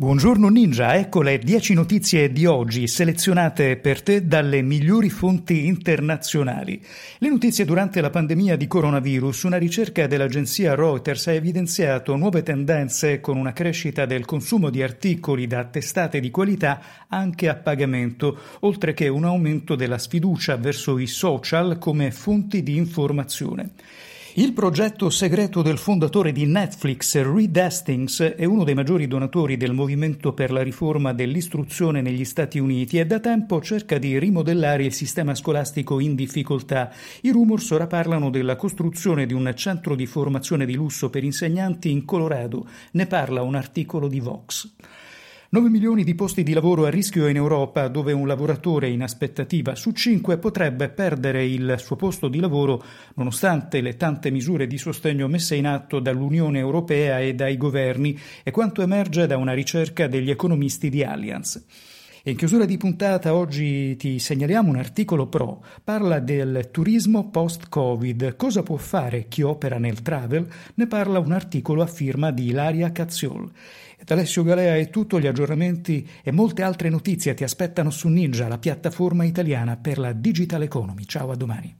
Buongiorno Ninja, ecco le 10 notizie di oggi selezionate per te dalle migliori fonti internazionali. Le notizie durante la pandemia di coronavirus, una ricerca dell'agenzia Reuters ha evidenziato nuove tendenze con una crescita del consumo di articoli da testate di qualità anche a pagamento, oltre che un aumento della sfiducia verso i social come fonti di informazione. Il progetto segreto del fondatore di Netflix, Reed Hastings, è uno dei maggiori donatori del movimento per la riforma dell'istruzione negli Stati Uniti e da tempo cerca di rimodellare il sistema scolastico in difficoltà. I rumors ora parlano della costruzione di un centro di formazione di lusso per insegnanti in Colorado. Ne parla un articolo di Vox. 9 milioni di posti di lavoro a rischio in Europa, dove un lavoratore in aspettativa su 5 potrebbe perdere il suo posto di lavoro nonostante le tante misure di sostegno messe in atto dall'Unione Europea e dai governi e quanto emerge da una ricerca degli economisti di Allianz. In chiusura di puntata oggi ti segnaliamo un articolo pro, parla del turismo post-Covid, cosa può fare chi opera nel travel, ne parla un articolo a firma di Ilaria Cazziol. Da Alessio Galea è tutto, gli aggiornamenti e molte altre notizie ti aspettano su Ninja, la piattaforma italiana per la digital economy. Ciao, a domani.